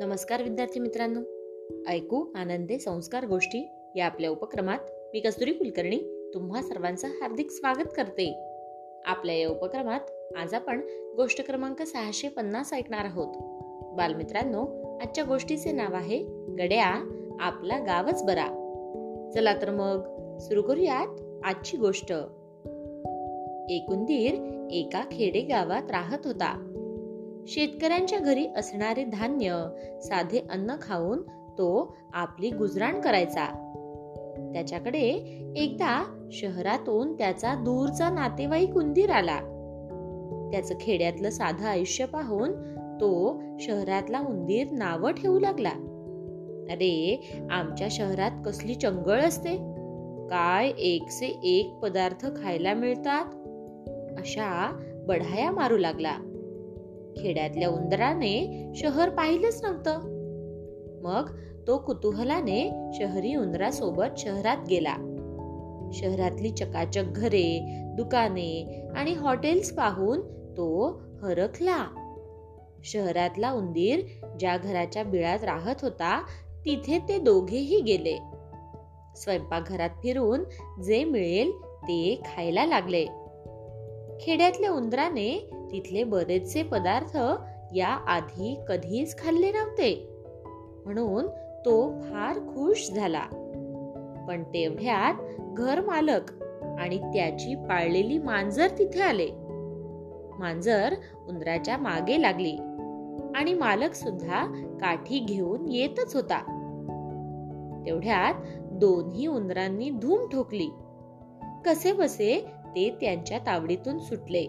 नमस्कार विद्यार्थी मित्रांनो. ऐकू आनंदे संस्कार गोष्टी या आपल्या उपक्रमात मी कस्तुरी कुलकर्णी तुम्हा सर्वांचं हार्दिक स्वागत करते. आपल्या या उपक्रमात आज आपण गोष्ट क्रमांक सहाशे पन्नास ऐकणार आहोत. बालमित्रांनो आजच्या गोष्टीचे नाव आहे गड्या आपला गावच बरा. चला तर मग सुरू करूयात आजची गोष्ट. एकुंदीर एका खेडे गावात राहत होता. शेतकऱ्यांच्या घरी असणारे धान्य साधे अन्न खाऊन तो आपली गुजराण करायचा. त्याच्याकडे एकदा शहरातून त्याचा दूरचा नातेवाईक उंदीर आला. त्याचं खेड्यातलं साधं आयुष्य पाहून तो शहरातला उंदीर नावं ठेवू लागला. अरे आमच्या शहरात कसली चंगळ असते. काय एक से एक पदार्थ खायला मिळतात? अशा बढाया मारू लागला. खेड्यातल्या उंदराने शहर पाहिलंच नव्हतं. मग तो कुतूहलाने शहरी उंदरासोबत शहरात गेला. शहरातली चकाचक घरे दुकाने आणि हॉटेल्स पाहून तो हरखला. शहरातला उंदीर ज्या घराच्या बिळात राहत होता तिथे ते दोघेही गेले. स्वयंपाकघरात फिरून जे मिळेल ते खायला लागले. खेड्यातल्या उंदराने तिथले बरेचसे पदार्थ या आधी कधीच खाल्ले नव्हते. म्हणून तो फार खुश झाला. पण तेवढ्यात घर मालक आणि त्याची पाळलेली मांजर तिथे आले. मांजर उंदराच्या मागे लागली आणि मालक सुद्धा काठी घेऊन येतच होता. तेवढ्यात दोन्ही उंदरांनी धूम ठोकली. कसे बसे ते त्यांच्या तावडीतून सुटले.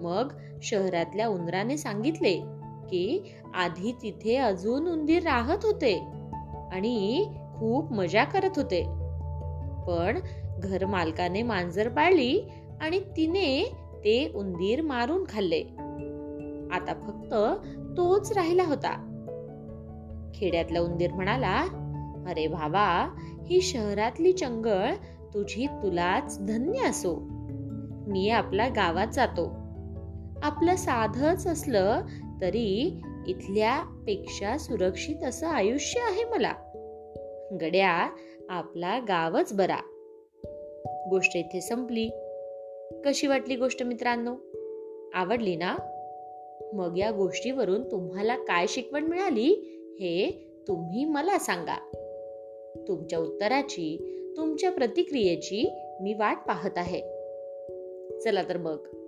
मग शहरातल्या उंदराने सांगितले की आधी तिथे अजून उंदीर राहत होते आणि खूप मजा करत होते. पण घर मालकाने मांजर पाळली आणि तिने ते उंदीर मारून खाल्ले. आता फक्त तोच राहिला होता. खेड्यातला उंदीर म्हणाला अरे भावा ही शहरातली चंगळ तुझी तुलाच धन्य असो. मी आपल्या गावात जातो. आपलं साधच असलं तरी इथल्या पेक्षा सुरक्षित असं आयुष्य आहे मला. गड्या आपला गावच बरा. गोष्ट इथे संपली. कशी वाटली गोष्ट मित्रांनो? आवडली ना? मग या गोष्टीवरून तुम्हाला काय शिकवण मिळाली हे तुम्ही मला सांगा. तुमच्या उत्तराची तुमच्या प्रतिक्रियेची मी वाट पाहत आहे. चला तर मग.